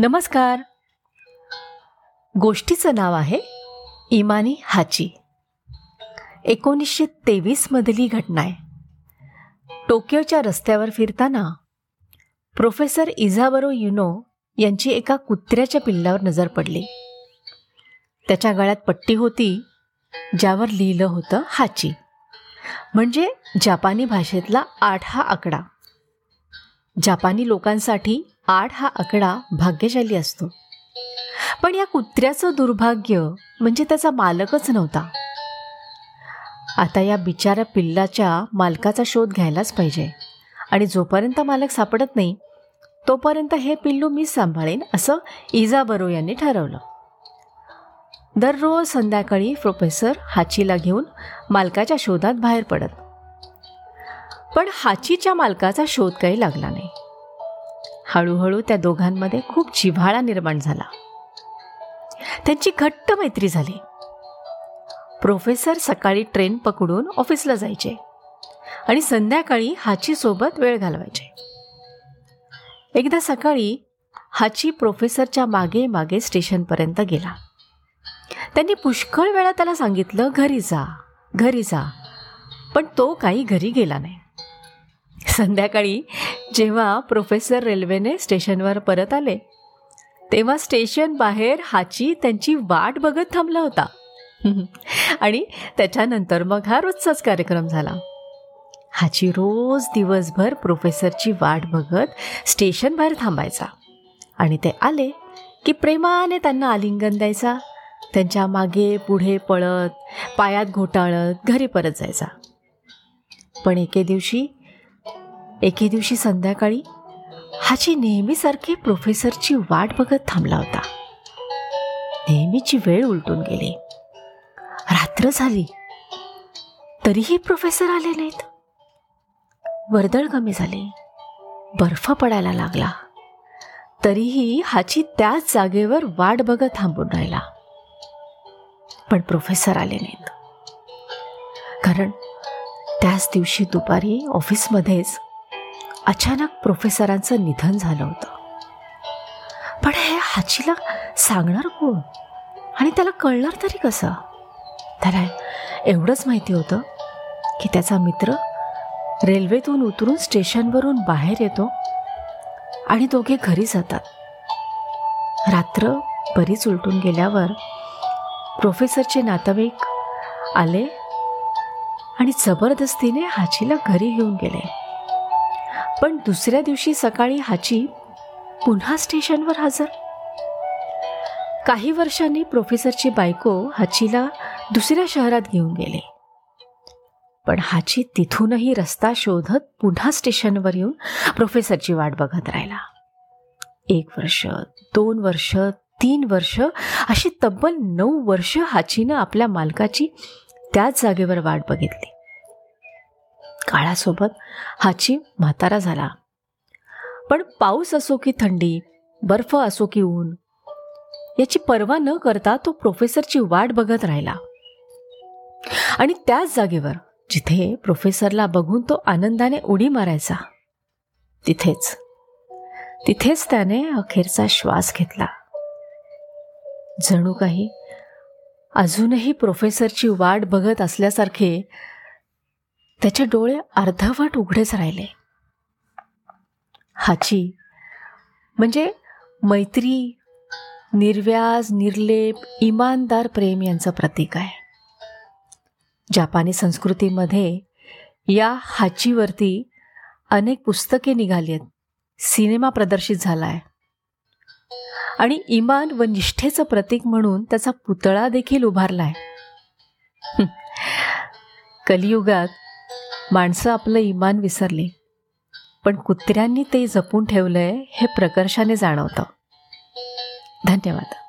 नमस्कार. गोष्टीचं नाव आहे इमानी हाची. एकोणीसशे तेवीसमधली घटना आहे. टोकियोच्या रस्त्यावर फिरताना प्रोफेसर इझाबरो युनो यांची एका कुत्र्याच्या पिल्लावर नजर पडली. त्याच्या गळ्यात पट्टी होती ज्यावर लिहिलं होतं हाची. म्हणजे जापानी भाषेतला आठ हा आकडा. जापानी लोकांसाठी आठ हा आकडा भाग्यशाली असतो. पण या कुत्र्याचं दुर्भाग्य म्हणजे त्याचा मालकच नव्हता. आता या बिचाऱ्या पिल्लाच्या मालकाचा शोध घ्यायलाच पाहिजे. आणि जोपर्यंत मालक सापडत नाही तोपर्यंत हे पिल्लू मी सांभाळेन असं इजाबरो यांनी ठरवलं. दररोज संध्याकाळी प्रोफेसर हाचीला घेऊन मालकाच्या शोधात बाहेर पडत. पण हाचीच्या मालकाचा शोध काही लागला नाही. हळूहळू त्या दोघांमध्ये खूप जिव्हाळा निर्माण झाला. त्यांची घट्ट मैत्री झाली. प्रोफेसर सकाळी ट्रेन पकडून ऑफिसला जायचे आणि संध्याकाळी हाची सोबत वेळ घालवायचे. एकदा सकाळी हाची प्रोफेसरच्या मागे मागे स्टेशनपर्यंत गेला. त्यांनी पुष्कळ वेळा त्याला सांगितलं घरी जा घरी जा. पण तो काही घरी गेला नाही. संध्याकाळी जेव्हा प्रोफेसर रेल्वेने स्टेशनवर परत आले तेव्हा स्टेशन बाहेर हाची त्यांची वाट बघत थांबला होता. आणि त्याच्यानंतर मग हा रोजचाच कार्यक्रम झाला. हाची रोज दिवसभर प्रोफेसरची वाट बघत स्टेशन बाहेर थांबायचा. आणि ते आले की प्रेमाने त्यांना आलिंगन द्यायचा त्यांच्या मागे पुढे पळत पायात घोटाळत घरी परत जायचा. पण एके दिवशी एके दिवशी संध्याकाळी हाची नेहमीसारखी प्रोफेसरची वाट बघत थांबला होता. नेहमीची वेळ उलटून गेली. रात्र झाली. तरीही प्रोफेसर आले नाहीत. वर्दळ कमी झाली. बर्फ पडायला लागला. तरीही हाची त्याच जागेवर वाट बघत थांबून राहिला. पण प्रोफेसर आले नाहीत. कारण त्याच दिवशी दुपारी ऑफिसमध्येच अचानक प्रोफेसरांचं निधन झालं होतं. पण हे हाचीला सांगणार कोण? आणि त्याला कळणार तरी कसं? त्याला एवढंच माहिती होतं की त्याचा मित्र रेल्वेतून उतरून स्टेशनवरून बाहेर येतो आणि दोघे घरी जातात. रात्र बरीच उलटून गेल्यावर प्रोफेसरचे नातेवाईक आले आणि जबरदस्तीने हाचीला घरी घेऊन गेले. पण दुसऱ्या दिवशी सकाळी हाची पुन्हा स्टेशनवर हजर. काही वर्षांनी प्रोफेसरची बायको हाचीला दुसऱ्या शहरात घेऊन गेले. पण हाची तिथूनही रस्ता शोधत पुन्हा स्टेशनवर येऊन प्रोफेसरची वाट बघत राहिला. एक वर्ष दोन वर्ष तीन वर्ष अशी तब्बल नऊ वर्ष हाचीनं आपल्या मालकाची त्याच जागेवर वाट बघितली. काळासोबत हाची म्हातारा झाला. पण पाऊस असो की थंडी बर्फ असो की ऊन याची पर्वा न करता तो प्रोफेसरची वाट बघत राहिला. आणि त्याच जागेवर जिथे प्रोफेसरला बघून तो आनंदाने उडी मारायचा तिथेच तिथेच त्याने अखेरचा श्वास घेतला. जणू काही अजूनही प्रोफेसरची वाट बघत असल्यासारखे त्याचे डोळे अर्धवट उघडेच राहिले. हाची म्हणजे मैत्री निर्व्याज निर्लेप इमानदार प्रेम यांचं प्रतीक आहे. जापानी संस्कृतीमध्ये या हाचीवरती अनेक पुस्तके निघाली आहेत. सिनेमा प्रदर्शित झाला आहे आणि इमान व निष्ठेचं प्रतीक म्हणून त्याचा पुतळा देखील उभारला आहे कलियुगात माणसं आपलं इमान विसरली. पण कुत्र्यांनी ते जपून ठेवलं आहे हे प्रकर्षाने जाणवतं. धन्यवाद.